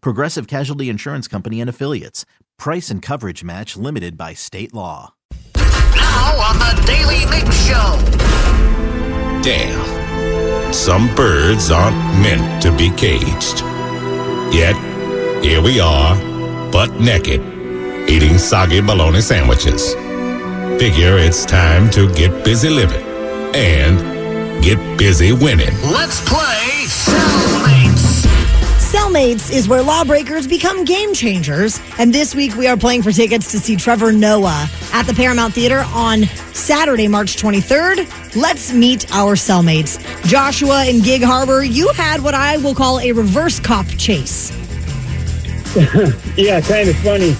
Progressive Casualty Insurance Company and Affiliates. Price and coverage match limited by state law. Now on the Daily Mix Show. Damn. Some birds aren't meant to be caged. Yet, here we are, butt naked, eating soggy bologna sandwiches. Figure it's time to get busy living and get busy winning. Let's play Cellmates. Cellmates is where lawbreakers become game changers. And this week we are playing for tickets to see Trevor Noah at the Paramount Theater on Saturday, March 23rd. Let's meet our cellmates. Joshua in Gig Harbor, you had what I will call a reverse cop chase. Yeah, kind of funny.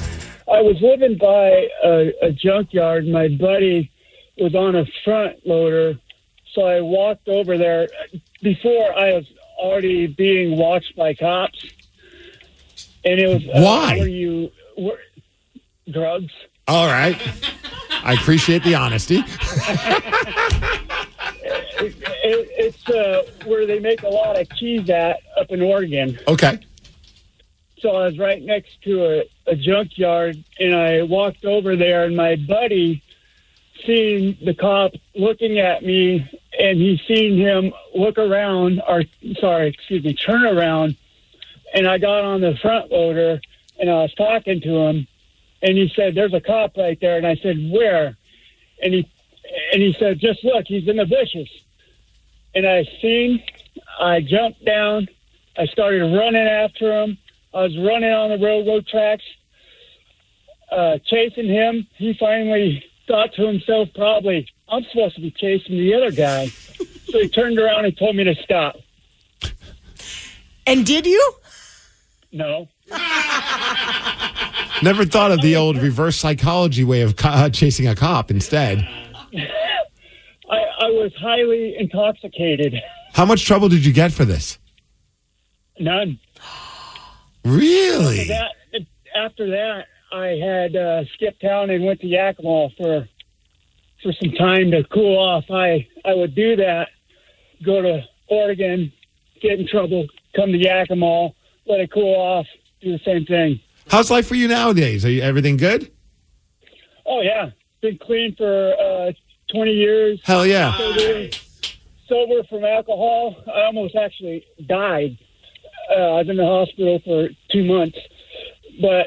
I was living by a, a junkyard. My buddy was on a front loader, so I walked over there before I was already being watched by cops. And it was uh, Why? Were you were, drugs? All right. I appreciate the honesty. It, it, it's uh, where they make a lot of cheese at up in Oregon. Okay. So I was right next to a, a junkyard, and I walked over there, and my buddy seeing the cop looking at me, and he seen him look around, or sorry, excuse me, turn around, and I got on the front loader, and I was talking to him, and he said, "There's a cop right there," and I said, "Where?" And he and he said, "Just look, he's in the bushes." And I seen, I jumped down, I started running after him. I was running on the railroad tracks, uh, chasing him. He finally thought to himself, probably, I'm supposed to be chasing the other guy. so he turned around and told me to stop. And did you? No. Never thought of the old reverse psychology way of co- uh, chasing a cop instead. I, I was highly intoxicated. How much trouble did you get for this? None. Really? That, after that, I had uh, skipped town and went to Yakima for for some time to cool off. I I would do that, go to Oregon, get in trouble, come to Yakima, let it cool off, do the same thing. How's life for you nowadays? Are you, everything good? Oh yeah, been clean for uh, twenty years. Hell yeah. Sober, sober from alcohol. I almost actually died. Uh, I was in the hospital for two months, but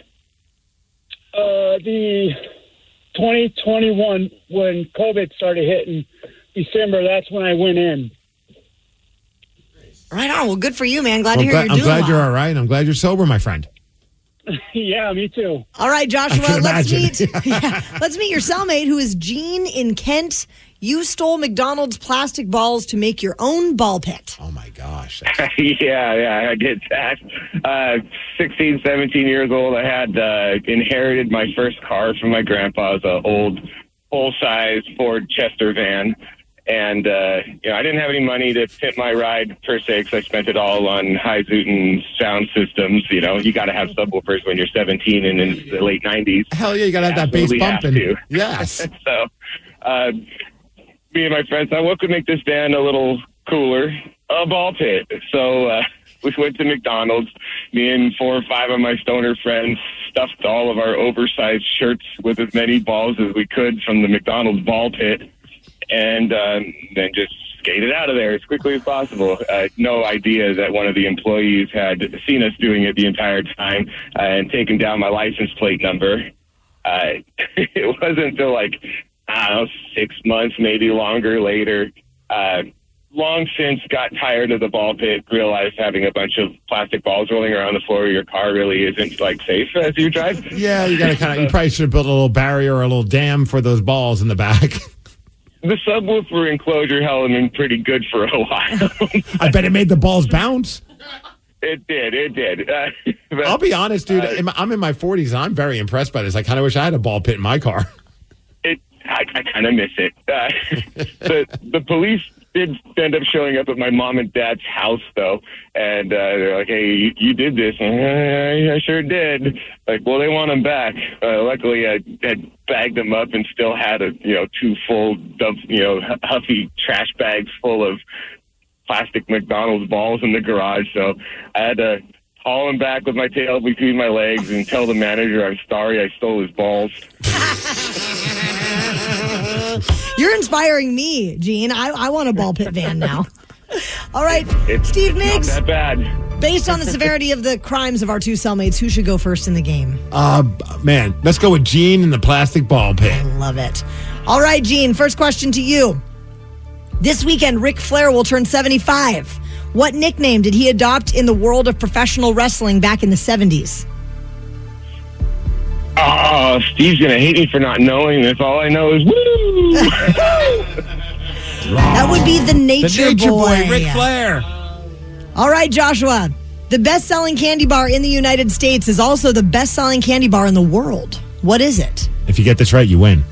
uh, the 2021 when COVID started hitting December, that's when I went in. Right on. Well, good for you, man. Glad to I'm, hear glad, you're I'm doing glad well. you're all right. I'm glad you're sober, my friend. yeah, me too. All right, Joshua, let's imagine. meet yeah, let's meet your cellmate who is Jean in Kent. You stole McDonald's plastic balls to make your own ball pit. Oh my gosh. yeah, yeah, I did that. Uh, 16, 17 years old, I had uh, inherited my first car from my grandpa. It was an old, full-size Ford Chester van. And, uh, you know, I didn't have any money to pit my ride per se because I spent it all on high Zootin sound systems. You know, you got to have subwoofers when you're 17 and in the late 90s. Hell yeah, you got to have that bass Absolutely bumping. Yes. so, uh, me and my friends thought, what could make this band a little cooler? A ball pit. So uh, we went to McDonald's. Me and four or five of my stoner friends stuffed all of our oversized shirts with as many balls as we could from the McDonald's ball pit, and um, then just skated out of there as quickly as possible. Uh, no idea that one of the employees had seen us doing it the entire time uh, and taken down my license plate number. Uh, it wasn't until like, I don't know, six months, maybe longer later. Uh, long since got tired of the ball pit, realized having a bunch of plastic balls rolling around the floor of your car really isn't like safe as you drive. Yeah, you got to kind of. You probably should have built a little barrier or a little dam for those balls in the back. The subwoofer enclosure held them pretty good for a while. I bet it made the balls bounce. it did, it did. Uh, but, I'll be honest, dude. uh, I'm in my 40s and I'm very impressed by this. I kind of wish I had a ball pit in my car. I, I kind of miss it. Uh, the the police did end up showing up at my mom and dad's house though, and uh, they're like, "Hey, you, you did this?" And, "Uh, I sure did. Like, well, they want them back. Uh, luckily, I had bagged them up and still had a you know two full you know Hefty trash bags full of plastic McDonald's balls in the garage. So I had to haul them back with my tail between my legs and tell the manager I'm sorry I stole his balls. You're inspiring me, Gene. I, I want a ball pit van now. All right, It's Steve not Miggs, that bad. based on the severity of the crimes of our two cellmates, who should go first in the game? Uh, man, let's go with Gene and the plastic ball pit. I love it. All right, Gene, first question to you. This weekend, Ric Flair will turn 75. What nickname did he adopt in the world of professional wrestling back in the 70s? Oh, Steve's gonna hate me for not knowing this. All I know is woo. That would be the The Nature, Nature Boy, Boy. Ric Flair. All right, Joshua. The best selling candy bar in the United States is also the best selling candy bar in the world. What is it? If you get this right, you win.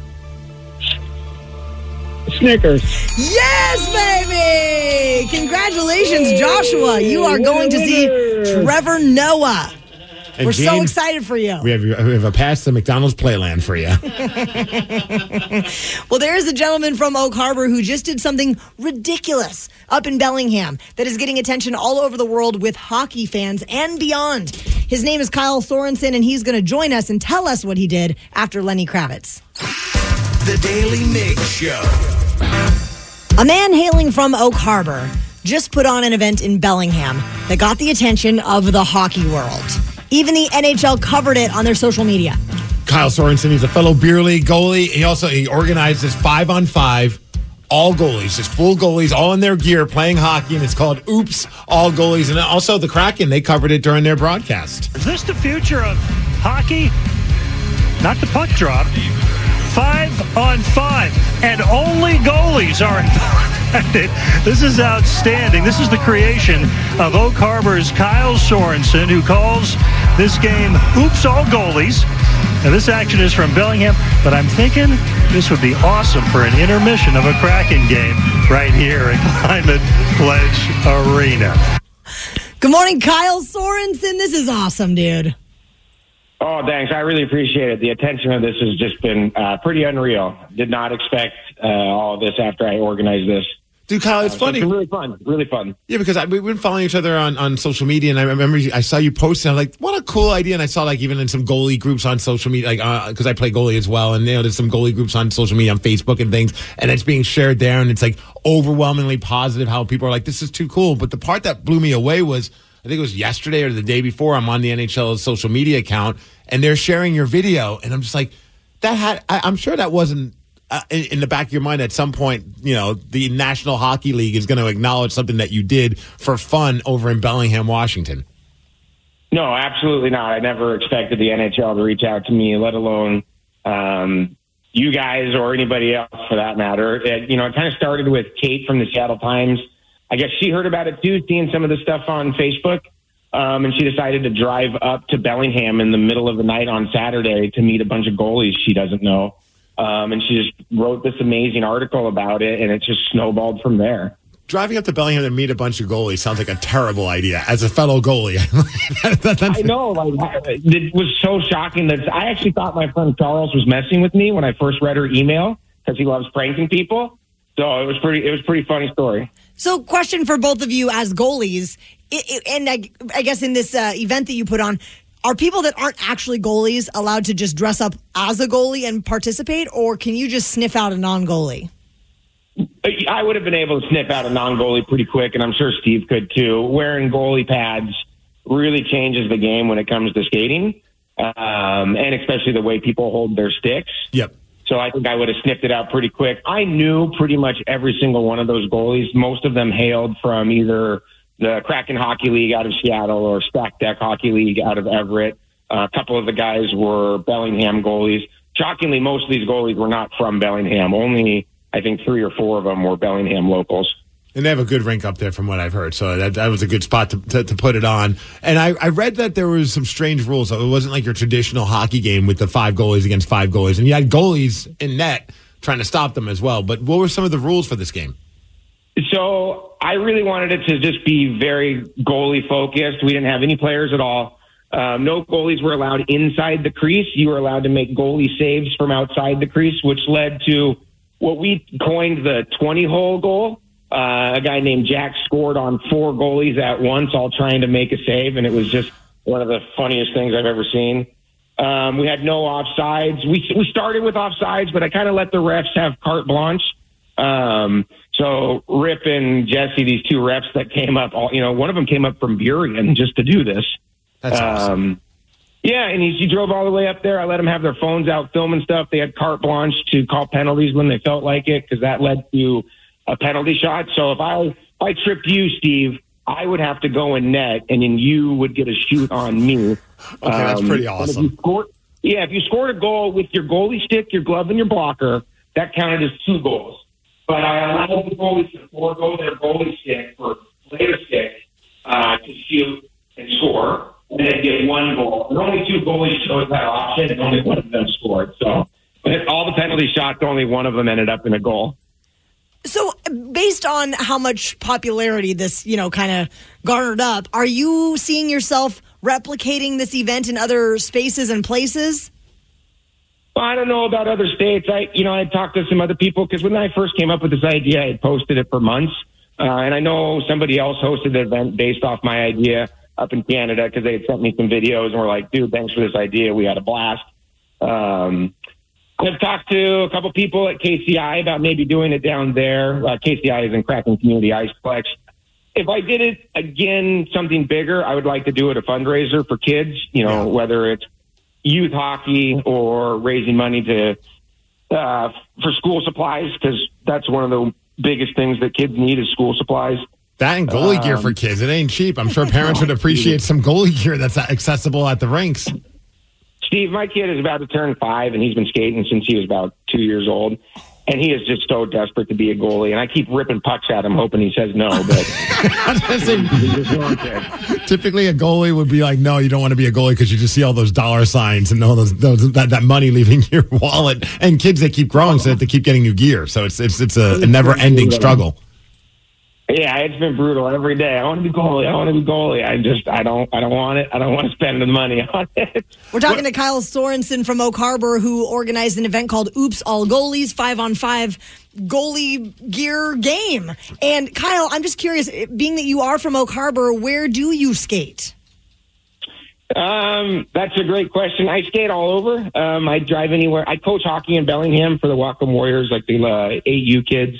Snickers. Yes, baby! Congratulations, Joshua. You are going to see Trevor Noah. And We're so excited for you. We have, we have a pass to McDonald's Playland for you. Well, there is a gentleman from Oak Harbor who just did something ridiculous up in Bellingham that is getting attention all over the world with hockey fans and beyond. His name is Kyle Sorensen, and he's going to join us and tell us what he did after Lenny Kravitz. The Daily Mig Show. A man hailing from Oak Harbor just put on an event in Bellingham that got the attention of the hockey world. Even the NHL covered it on their social media. Kyle Sorensen, he's a fellow beer league goalie. He also he organized this five on five, all goalies, just full goalies, all in their gear, playing hockey, and it's called Oops All Goalies. And also the Kraken, they covered it during their broadcast. Is this the future of hockey? Not the puck drop. Five on five, and only goalies are impacted. This is outstanding. This is the creation of Oak Harbor's Kyle Sorensen, who calls this game Oops All Goalies. Now, this action is from Bellingham, but I'm thinking this would be awesome for an intermission of a Kraken game right here at Climate Pledge Arena. Good morning, Kyle Sorensen. This is awesome, dude. Oh, thanks. I really appreciate it. The attention of this has just been uh, pretty unreal. Did not expect uh, all of this after I organized this. Dude, Kyle, it's Uh, funny. been really fun. Really fun. Yeah, because I, we've been following each other on, on social media, and I remember I saw you posting. And I'm like, what a cool idea! And I saw like even in some goalie groups on social media, like because I play goalie as well, and you know there's some goalie groups on social media on Facebook and things, and it's being shared there, and it's like overwhelmingly positive how people are like, this is too cool. But the part that blew me away was I think it was yesterday or the day before. I'm on the NHL social media account, and they're sharing your video, and I'm just like, that had I, I'm sure that wasn't uh, in, in the back of your mind at some point, you know, the National Hockey League is going to acknowledge something that you did for fun over in Bellingham, Washington. No, absolutely not. I never expected the NHL to reach out to me, let alone um, you guys or anybody else for that matter. It, you know, it kind of started with Kate from the Seattle Times. I guess she heard about it too, seeing some of the stuff on Facebook. Um, and she decided to drive up to Bellingham in the middle of the night on Saturday to meet a bunch of goalies she doesn't know. Um, and she just wrote this amazing article about it, and it just snowballed from there. Driving up to Bellingham to meet a bunch of goalies sounds like a terrible idea. As a fellow goalie, That- that- I know, like it was so shocking that I actually thought my friend Charles was messing with me when I first read her email because he loves pranking people. So it was pretty. It was a pretty funny story. So, question for both of you as goalies, i i and I, I guess in this uh, event that you put on, are people that aren't actually goalies allowed to just dress up as a goalie and participate, or can you just sniff out a non-goalie? I would have been able to sniff out a non goalie pretty quick, and I'm sure Steve could too. Wearing goalie pads really changes the game when it comes to skating, um, and especially the way people hold their sticks. Yep. So I think I would have sniffed it out pretty quick. I knew pretty much every single one of those goalies. Most of them hailed from either the Kraken Hockey League out of Seattle or Stack Deck Hockey League out of Everett. Uh, a couple of the guys were Bellingham goalies. Shockingly, most of these goalies were not from Bellingham. Only, I think, three or four of them were Bellingham locals. And they have a good rink up there, from what I've heard. So that, that was a good spot to, to, to put it on. And I, I read that there was some strange rules. It wasn't like your traditional hockey game with the five goalies against five goalies, and you had goalies in net trying to stop them as well. But what were some of the rules for this game? So I really wanted it to just be very goalie focused. We didn't have any players at all. Um, no goalies were allowed inside the crease. You were allowed to make goalie saves from outside the crease, which led to what we coined the 20 hole goal. Uh, a guy named Jack scored on four goalies at once, all trying to make a save, and it was just one of the funniest things I've ever seen. Um, we had no offsides. We we started with offsides, but I kind of let the refs have carte blanche. Um, so Rip and Jesse, these two refs that came up, all you know, one of them came up from Burien just to do this. That's awesome. Um, yeah, and he, he drove all the way up there. I let them have their phones out filming stuff. They had carte blanche to call penalties when they felt like it because that led to a penalty shot. So if I if I tripped you, Steve, I would have to go in net, and then you would get a shoot on me. Okay, that's Um, pretty and if awesome. scored- yeah, if you scored a goal with your goalie stick, your glove, and your blocker, that counted as two goals. But I allowed the goalies to forego their goalie stick for player stick uh, to shoot and score, and then get one goal. And only two goalies chose that option, and only one of them scored. So, but all the penalty shots, only one of them ended up in a goal. So, based on how much popularity this, you know, kind of garnered up, are you seeing yourself replicating this event in other spaces and places? Well, I don't know about other states. I, you know, I talked to some other people because when I first came up with this idea, I had posted it for months, uh, and I know somebody else hosted an event based off my idea up in Canada because they had sent me some videos and were like, "Dude, thanks for this idea. We had a blast." Um, I've talked to a couple people at KCI about maybe doing it down there. Uh, KCI is in Kraken Community Iceplex. If I did it again, something bigger, I would like to do it a fundraiser for kids. You know, whether it's youth hockey or raising money to uh, for school supplies because that's one of the biggest things that kids need is school supplies. That and goalie gear Um, for kids, it ain't cheap. I'm sure parents would appreciate some goalie gear that's accessible at the rinks. Steve, my kid is about to turn five, and he's been skating since he was about two years old. And he is just so desperate to be a goalie. And I keep ripping pucks at him, hoping he says no. But. Typically, a goalie would be like, "No, you don't want to be a goalie because you just see all those dollar signs and all those, those that, that money leaving your wallet." And kids that keep growing, so they keep getting new gear. So it's it's it's a, a never-ending struggle. Yeah, it's been brutal every day. I want to be goalie. I want to be goalie. I just, I don't, I don't want it. I don't want to spend the money on it. We're talking to Kyle Sorensen from Oak Harbor, who organized an event called Oops All Goalies, five on five goalie gear game. And Kyle, I'm just curious, being that you are from Oak Harbor, where do you skate? Um, that's a great question. I skate all over. Um, I drive anywhere. I coach hockey in Bellingham for the Whatcom Warriors, like the uh, AU kids.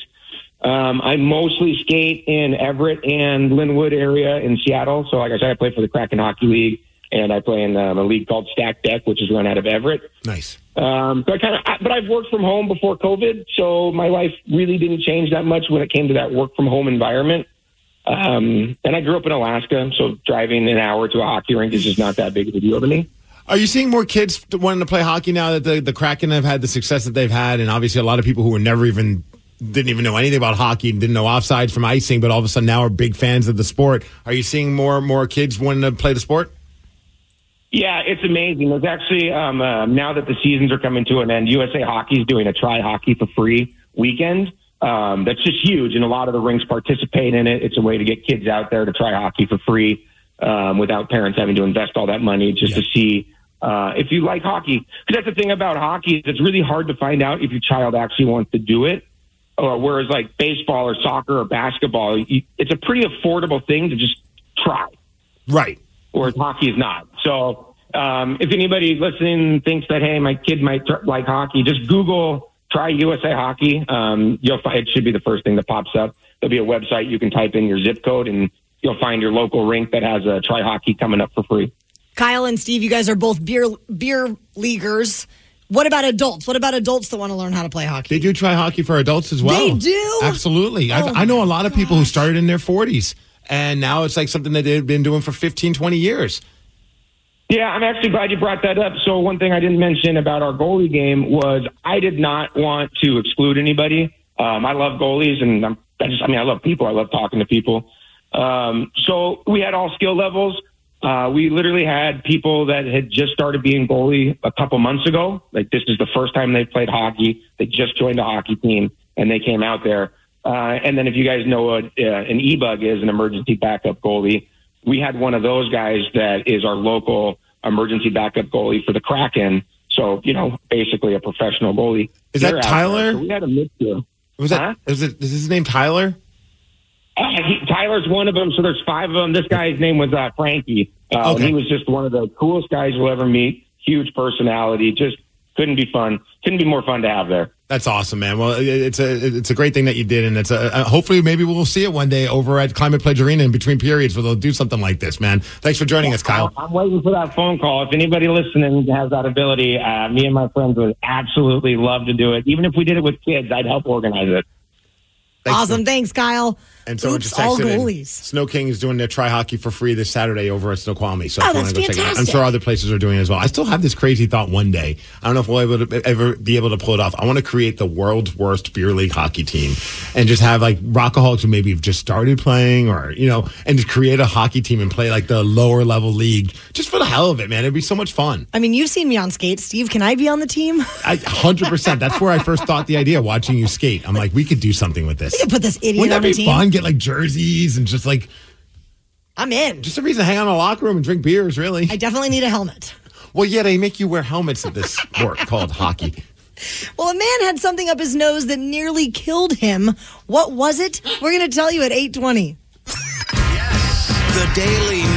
Um, I mostly skate in Everett and Lynnwood area in Seattle. So, like I said, I play for the Kraken Hockey League, and I play in um, a league called Stack Deck, which is run out of Everett. Nice. Um, so I kind of, but I've worked from home before COVID, so my life really didn't change that much when it came to that work from home environment. Um, and I grew up in Alaska, so driving an hour to a hockey rink is just not that big of a deal to me. Are you seeing more kids wanting to play hockey now that the, the Kraken have had the success that they've had, and obviously a lot of people who were never even didn't even know anything about hockey and didn't know offsides from icing, but all of a sudden now are big fans of the sport. Are you seeing more and more kids wanting to play the sport? Yeah, it's amazing. There's actually um, uh, now that the seasons are coming to an end, USA Hockey is doing a try hockey for free weekend. Um, that's just huge, and a lot of the rinks participate in it. It's a way to get kids out there to try hockey for free um, without parents having to invest all that money just to see uh, if you like hockey. Because that's the thing about hockey is it's really hard to find out if your child actually wants to do it. Or whereas like baseball or soccer or basketball, you, it's a pretty affordable thing to just try Right. whereas hockey is not. So um, if anybody listening thinks that hey, my kid might tr- like hockey, just Google try USA Hockey. Um, you'll find it should be the first thing that pops up. There'll be a website you can type in your zip code, and you'll find your local rink that has a try hockey coming up for free. Kyle and Steve, you guys are both beer beer leaguers. What about adults? What about adults that want to learn how to play hockey? They do try hockey for adults as well. They do? Absolutely. Oh I, I know a lot of people who started in their 40s, and now it's like something that they've been doing for 15, 20 years. Yeah, I'm actually glad you brought that up. So one thing I didn't mention about our goalie game was I did not want to exclude anybody. Um, I love goalies, and I'm, I just, I mean, I love people. I love talking to people. Um, so we had all skill levels. Uh, we literally had people that had just started being goalie a couple months ago. Like this is the first time they played hockey. They just joined a hockey team and they came out there. Uh, and then if you guys know what uh, an EBUG is, an emergency backup goalie, we had one of those guys that is our local emergency backup goalie for the Kraken. So, you know, basically a professional goalie. Is that They're out there. Tyler? So we had a mixture. Was that? Is, it, is his name Tyler? Uh, he, Tyler's one of them. So there's five of them. This guy's name was uh, Frankie. Uh, Okay. He was just one of the coolest guys you'll ever meet. Huge personality. Just couldn't be fun. Couldn't be more fun to have there. That's awesome, man. Well, it's a it's a great thing that you did, and it's a uh, hopefully maybe we'll see it one day over at Climate Pledge Arena in between periods where they'll do something like this, man. Thanks for joining us, Kyle. I'm waiting for that phone call. If anybody listening has that ability, uh, me and my friends would absolutely love to do it. Even if we did it with kids, I'd help organize it. awesome. Thanks, Kyle. And someone Oops, just all texted in, goalies. Sno-King is doing their try hockey for free this Saturday over at Snoqualmie. So Oh, if you that's wanna go check it out. I'm sure other places are doing it as well. I still have this crazy thought one day. I don't know if we'll able to, ever be able to pull it off. I want to create the world's worst beer league hockey team and just have like rockaholics who maybe have just started playing or, you know, and just create a hockey team and play like the lower level league just for the hell of it, man. It'd be so much fun. I mean, you've seen me on skates. Steve, can I be on the team? I, 100%. That's where I first thought the idea watching you skate. I'm like, we could do something with this. We could put this idiot Wouldn't on that the be team. fun? Get like jerseys and just like I'm in. just a reason to hang out in a locker room and drink beers, really. I definitely need a helmet. Well, yeah, they make you wear helmets at this sport called hockey. Well, a man had something up his nose that nearly killed him. What was it? We're going to tell you at 820. The Daily Mix Show.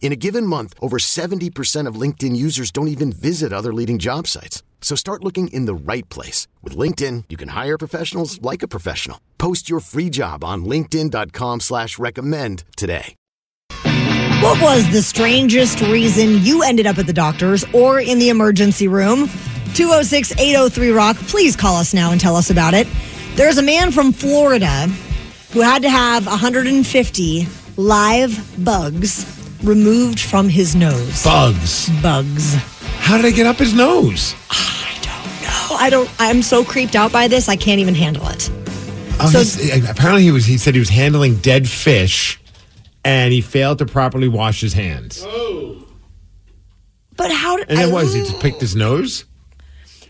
In a given month, over 70% of LinkedIn users don't even visit other leading job sites. So start looking in the right place. With LinkedIn, you can hire professionals like a professional. Post your free job on linkedin.com slash recommend today. What was the strangest reason you ended up at the doctor's or in the emergency room? 206 803 Rock. Please call us now and tell us about it. There's a man from Florida who had to have 150 live bugs removed from his nose. Bugs. Bugs. How did they get up his nose? I don't know. I don't, I'm so creeped out by this, I can't even handle it. Oh, So- he's- eh, apparently, he was. He said he was handling dead fish, and he failed to properly wash his hands. Oh. But how did And then I- what? Is he just picked his nose?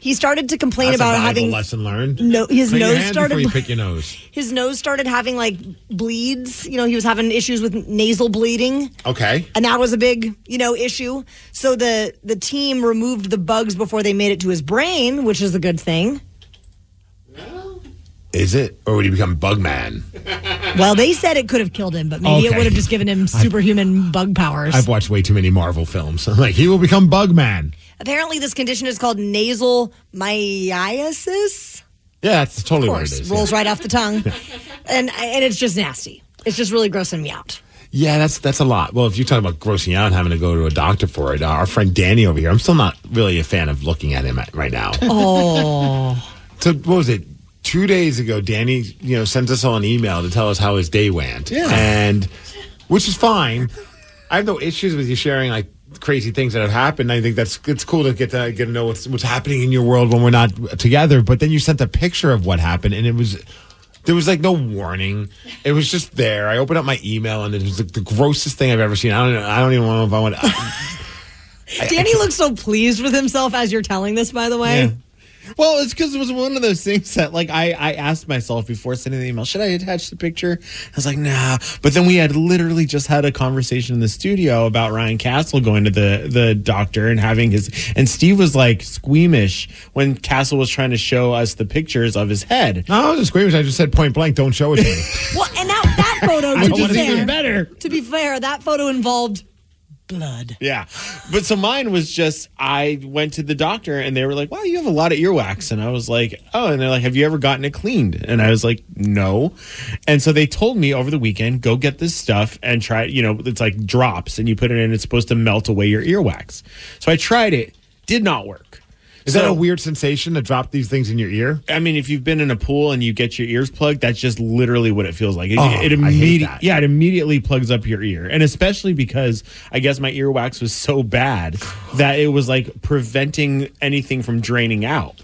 He started to complain That's about having lesson learned. No, his Clean nose started before you pick your nose. his nose started having like bleeds. You know, he was having issues with nasal bleeding. Okay. and that was a big you know issue so the the team removed the bugs before they made it to his brain which is a good thing Is it? Or would he become Bugman? Well, they said it could have killed him, but maybe it would have just given him superhuman bug powers. I've watched way too many Marvel films. I'm like, he will become Bugman. Apparently, this condition is called nasal myiasis. Yeah, that's totally Of what it course, is. rolls right off the tongue, and and it's just nasty. It's just really grossing me out. Yeah, that's that's a lot. Well, if you're talking about grossing out and having to go to a doctor for it, uh, our friend Danny over here, I'm still not really a fan of looking at him at, right now. Oh, So what was it? Two days ago, Danny, you know, sent us all an email to tell us how his day went, Yeah. and which is fine. I have no issues with you sharing like crazy things that have happened. I think that's it's cool to get to get to know what's what's happening in your world when we're not together. But then you sent a picture of what happened, and it was there was like no warning. It was just there. I opened up my email, and it was like the grossest thing I've ever seen. I don't know. I don't even know if I want. to... Danny looks so pleased with himself as you're telling this. By the way, Yeah. Well, it's because it was one of those things that, like, I, I asked myself before sending the email, should I attach the picture? I was like, nah. But then we had literally just had a conversation in the studio about Ryan Castle going to the, the doctor and having his, and Steve was like squeamish when Castle was trying to show us the pictures of his head. No, I wasn't squeamish. I just said point blank, don't show it to me. well, and that that photo to be fair, even better. To be fair, that photo involved blood. Yeah. But so mine was just I went to the doctor and they were like, Wow, you have a lot of earwax. And I was like, Oh, and they're like, Have you ever gotten it cleaned? And I was like, No. And so they told me over the weekend, go get this stuff and try it. You know, it's like drops and you put it in, it's supposed to melt away your earwax. So I tried it, did not work. Is that a weird sensation to drop these things in your ear? I mean, if you've been in a pool and you get your ears plugged, that's just literally what it feels like. It, Oh, it immediately, yeah, it immediately plugs up your ear, and especially because I guess my earwax was so bad that it was like preventing anything from draining out.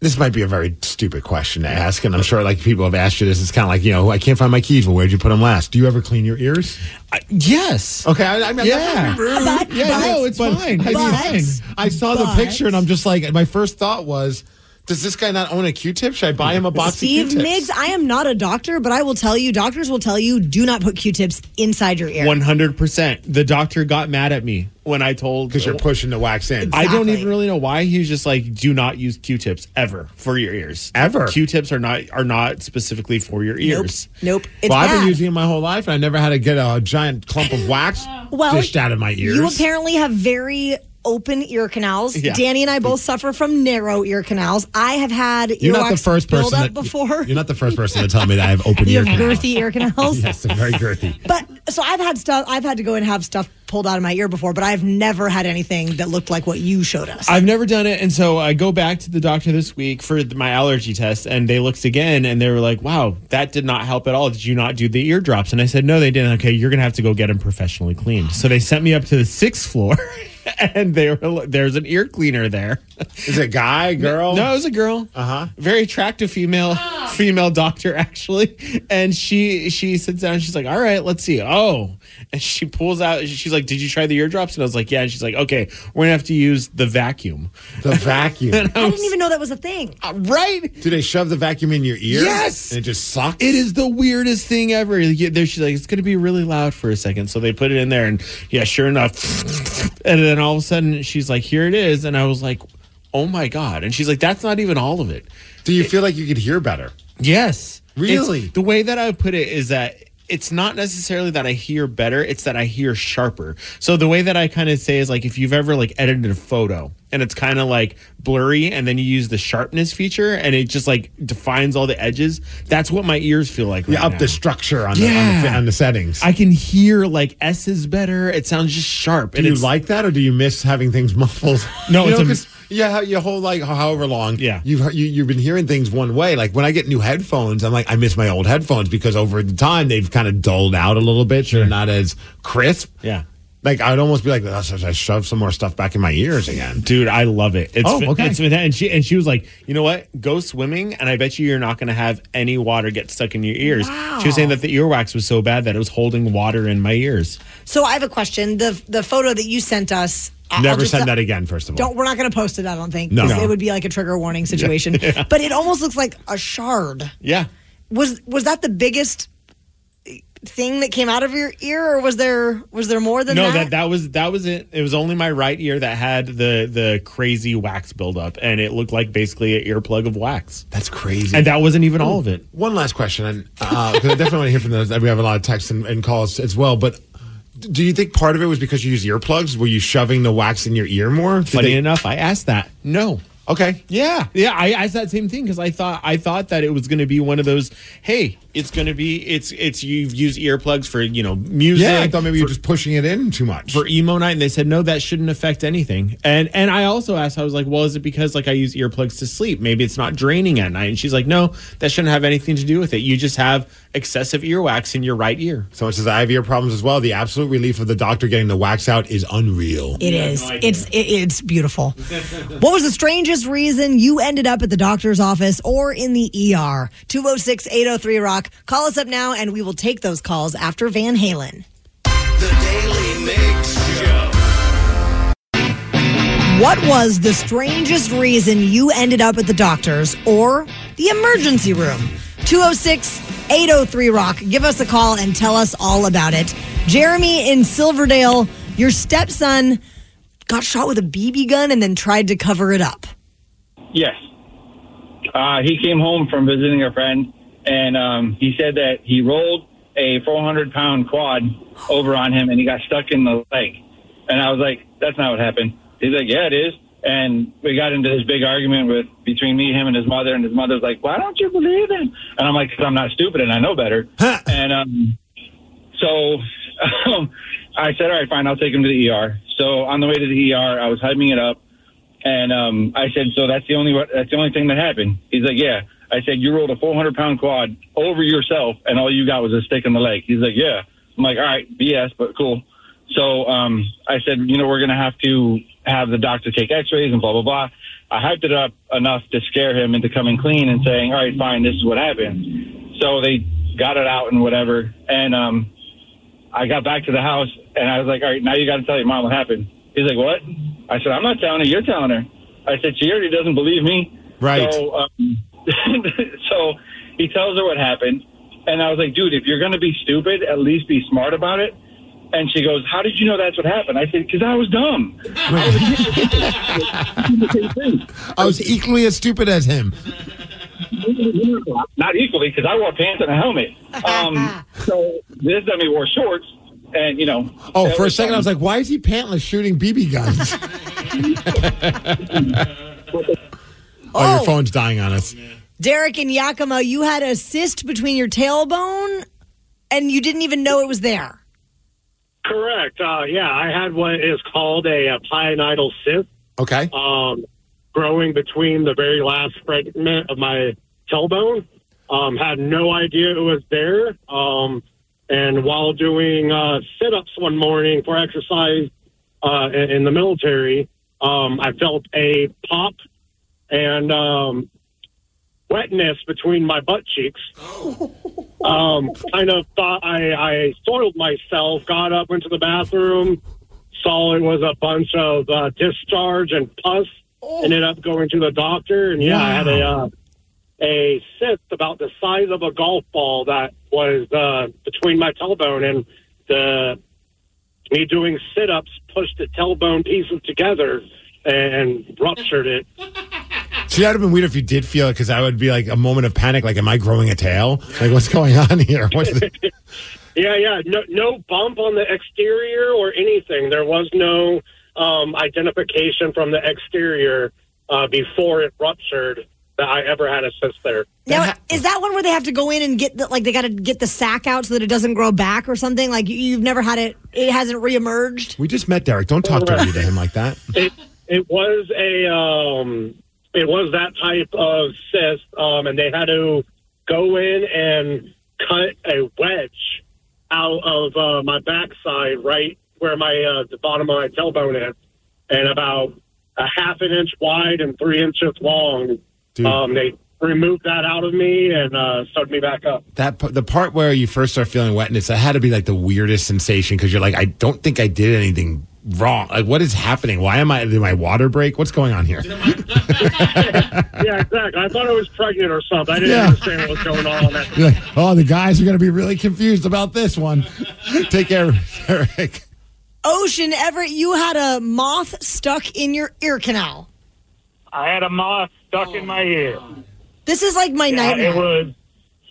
This might be a very stupid question to ask, and I'm sure like people have asked you this. It's kind of like you know, I can't find my keys. Well, where'd you put them last? Do you ever clean your ears? yes. Okay. I, I mean, Yeah. I'm not rude. But- Yeah, but- no, it's But fine. I, It's fine. I saw the picture, and I'm just like, my first thought was, does this guy not own a Q-tip? Should I buy him a box Steve of Q-tips? Miggs, I am not a doctor, but I will tell you, doctors will tell you, do not put Q-tips inside your ear. One hundred percent. The doctor got mad at me when I told because you're pushing the wax in. I don't even really know why. He was just like, "Do not use Q-tips ever for your ears. Ever. Q-tips are not are not specifically for your Nope. ears. Nope. It's well, I've been bad. using it my whole life, and I never had to get a giant clump of wax Well, dished out of my ears. You apparently have very open ear canals. Yeah. Danny and I both mm. suffer from narrow ear canals. I have had You're not the first person that, before. You're not the first person to tell me that I have open you ear have canals. girthy ear canals. Yes, they're very girthy. But so I've had stuff. I've had to go and have stuff pulled out of my ear before, but I've never had anything that looked like what you showed us. I've never done it, and so I go back to the doctor this week for my allergy test, and they looked again, and they were like, "Wow, that did not help at all. Did you not do the eardrops?" And I said, "No, they didn't." Okay, you're gonna have to go get them professionally cleaned. So they sent me up to the sixth floor, and they were there's an ear cleaner there. Is it a guy, girl? No, it was a girl. Uh huh. Very attractive female female doctor actually, and she she sits down. and She's like, "All right, let's see." Oh, and she pulls out. She's like, "Did you try the eardrops?" And I was like, "Yeah." And she's like, "Okay, we're gonna have to use the vacuum." The vacuum. And I I was- didn't even know that was a thing. Uh, right? Do they shove the vacuum in your ear? Yes. And it just sucks? It is the weirdest thing ever. There, she's like, it's going to be really loud for a second. So they put it in there, and yeah, sure enough. And then all of a sudden, she's like, here it is. And I was like, oh my God. And she's like, that's not even all of it. Do you feel like you could hear better? Yes. Really? It's- the way that I put it is that it's not necessarily that I hear better, it's that I hear sharper. So the way that I kind of say is like if you've ever like edited a photo and it's kind of like blurry and then you use the sharpness feature and it just like defines all the edges, that's what my ears feel like right Yeah, up now. the structure on, the, on, the, on the settings. I can hear like S's better. It sounds just sharp. do you like that, or do you miss having things muffled? No, You it's know, a- yeah, your whole like however long. Yeah. you've you, you've been hearing things one way. Like when I get new headphones, I'm like I miss my old headphones because over the time they've kind of dulled out a little bit. They're not as crisp. Yeah. Like I'd almost be like, "Oh, should I shove some more stuff back in my ears again. Dude, I love it. It's, Oh, okay. It's fantastic. and she and she was like, you know what? Go swimming, and I bet you you're not going to have any water get stuck in your ears. She was saying that the earwax was so bad that it was holding water in my ears. So I have a question. The the photo that you sent us. I- I'll Never just- send that again. First of all, Don't. We're not going to post it. I don't think. No. 'cause No. It would be like a trigger warning situation. But it almost looks like a shard. Yeah. Was was that the biggest thing that came out of your ear, or was there was there more than no, that? that that was that was it. It was only my right ear that had the the crazy wax buildup, and it looked like basically an earplug of wax. That's crazy. And that wasn't even all of it. One last question, and uh, 'cause I definitely want to hear from those. We have a lot of texts and, and calls as well. But do you think part of it was because you use earplugs? Were you shoving the wax in your ear more? Did Funny they- enough, I asked that. No. Okay. Yeah, yeah. I asked that same thing because I thought I thought that it was going to be one of those. Hey, it's going to be it's it's you've used earplugs for you know music. Yeah, I thought maybe for, you're just pushing it in too much. for emo night, and they said no, that shouldn't affect anything. And and I also asked, I was like, well, is it because like I use earplugs to sleep? Maybe it's not draining at night. And she's like, no, that shouldn't have anything to do with it. You just have excessive earwax in your right ear. Someone says I have ear problems as well. The absolute relief of the doctor getting the wax out is unreal. It is. it's it, it's beautiful. what was the strangest reason you ended up at the doctor's office or in the ER? 206 803 Rock. Call us up now and we will take those calls after Van Halen. The Daily Mix Show. What was the strangest reason you ended up at the doctor's or the emergency room? 206 803 Rock. Give us a call and tell us all about it. Jeremy in Silverdale, your stepson got shot with a BB gun and then tried to cover it up. Yes. Uh, he came home from visiting a friend, and um, he said that he rolled a 400 pound quad over on him, and he got stuck in the leg. And I was like, "That's not what happened." He's like, "Yeah, it is." And we got into this big argument with between me, him, and his mother. And his mother's like, "Why don't you believe him?" And I'm like, "Cause I'm not stupid and I know better." and um, so um, I said, "All right, fine, I'll take him to the ER." So on the way to the ER, I was hyping it up. And um, I said, so that's the only that's the only thing that happened. He's like, yeah. I said, you rolled a 400 pound quad over yourself, and all you got was a stick in the leg. He's like, yeah. I'm like, all right, BS, but cool. So um, I said, you know, we're gonna have to have the doctor take X-rays and blah blah blah. I hyped it up enough to scare him into coming clean and saying, all right, fine, this is what happened. So they got it out and whatever, and um, I got back to the house and I was like, all right, now you got to tell your mom what happened. He's like, what? I said, I'm not telling her. You're telling her. I said, she already doesn't believe me. Right. So, um, so he tells her what happened. And I was like, dude, if you're going to be stupid, at least be smart about it. And she goes, how did you know that's what happened? I said, because I was dumb. I was equally as stupid as him. Not equally, because I wore pants and a helmet. Um, so this dummy wore shorts. And, you know. Oh, for a was second, I was like, why is he pantless shooting BB guns? oh, your phone's dying on us. Derek and Yakima, you had a cyst between your tailbone and you didn't even know it was there. Correct. Uh, yeah, I had what is called a, a pilonidal cyst Okay. um, growing between the very last fragment of my tailbone. Um, had no idea it was there. Um, and while doing uh, sit ups one morning for exercise uh, in, in the military, um, I felt a pop and um, wetness between my butt cheeks. Um, kind of thought I, I soiled myself, got up, went to the bathroom, saw it was a bunch of uh, discharge and pus. Ended up going to the doctor, and yeah, I had a uh, a cyst about the size of a golf ball that was uh, between my tailbone and the me doing sit ups pushed the tailbone pieces together and ruptured it. See, that'd have been weird if you did feel it, because I would be like a moment of panic. Like, am I growing a tail? Like, what's going on here? What's the- Yeah, yeah. No, no bump on the exterior or anything. There was no um, identification from the exterior uh, before it ruptured that I ever had a cyst there. Now, is that one where they have to go in and get the, like they got to get the sack out so that it doesn't grow back or something? Like you- you've never had it, it hasn't reemerged? we just met Derek. Don't talk dirty to him like that. It it was a um, it was that type of cyst, um, and they had to go in and cut a wedge out of uh, my backside, right where my uh, the bottom of my tailbone is, and about a half an inch wide and three inches long. Um, they removed that out of me and uh, sewed me back up. That the part where you first start feeling wetness, that had to be like the weirdest sensation because you're like, I don't think I did anything wrong? Like, what is happening? Why am I? Did my water break? What's going on here? yeah, exactly. I thought I was pregnant or something. I didn't Yeah. understand what was going on. You're like, oh, the guys are going to be really confused about this one. Take care, Eric. Ocean Everett, you had a moth stuck in your ear canal. I had a moth stuck in my ear. This is like my Yeah, nightmare. It was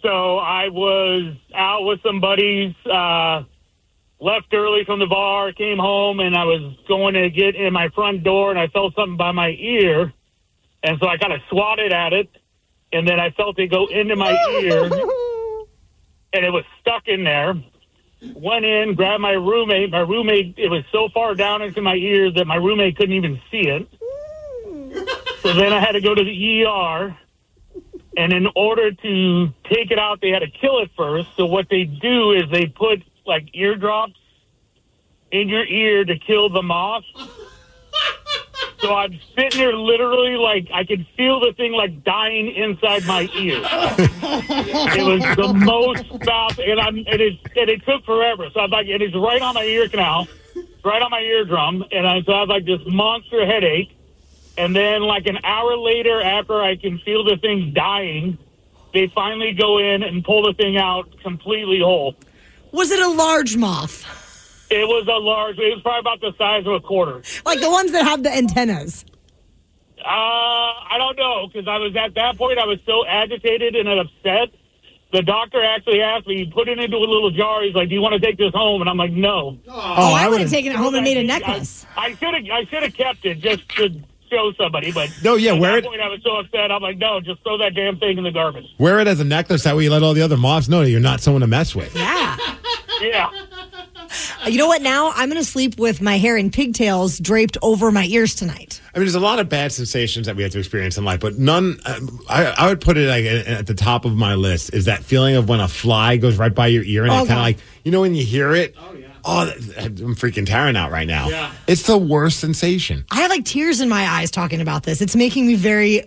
so I was out with some buddies, uh, left early from the bar, came home, and I was going to get in my front door, and I felt something by my ear, and so I kind of swatted at it, and then I felt it go into my ear, and it was stuck in there. Went in, grabbed my roommate. My roommate, it was so far down into my ear that my roommate couldn't even see it. So then I had to go to the ER. And in order to take it out, they had to kill it first. So what they do is they put like eardrops in your ear to kill the moth. So I'm sitting there literally like I could feel the thing like dying inside my ear. it was the most stuff, and I'm and it and it took forever. So I'm like, and it's right on my ear canal, right on my eardrum, and I so I have like this monster headache. And then, like an hour later, after I can feel the thing dying, they finally go in and pull the thing out completely whole. Was it a large moth? It was a large. It was probably about the size of a quarter. Like the ones that have the antennas. Uh, I don't know because I was at that point. I was so agitated and upset. The doctor actually asked me, he put it into a little jar. He's like, "Do you want to take this home?" And I'm like, "No." Oh, I, would have taken it home and made a necklace. I should have. I should have kept it just to show somebody. But No, yeah, at wear that it- point, I was so upset. I'm like, "No, just throw that damn thing in the garbage." Wear it as a necklace. That way you let all the other moths know that you're not someone to mess with. Yeah. Yeah. You know what? Now I'm going to sleep with my hair in pigtails draped over my ears tonight. I mean, there's a lot of bad sensations that we have to experience in life, but none. um, I, I would put it like at at the top of my list is that feeling of when a fly goes right by your ear and Oh, it kind of like you know when you hear it. Oh yeah. Oh, I'm freaking tearing out right now. Yeah. It's the worst sensation. I have like tears in my eyes talking about this. It's making me very.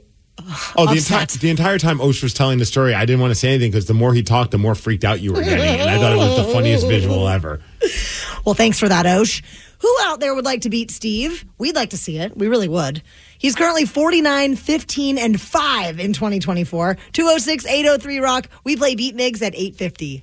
Oh, the Upset. entire the entire time Osh was telling the story, I didn't want to say anything because the more he talked, the more freaked out you were getting, and I thought it was the funniest visual ever. Well, thanks for that, Osh. Who out there would like to beat Steve? We'd like to see it. We really would. He's currently 49, 15, and 5 in 2024. 206 803 Rock. We play Beat Migs at 850.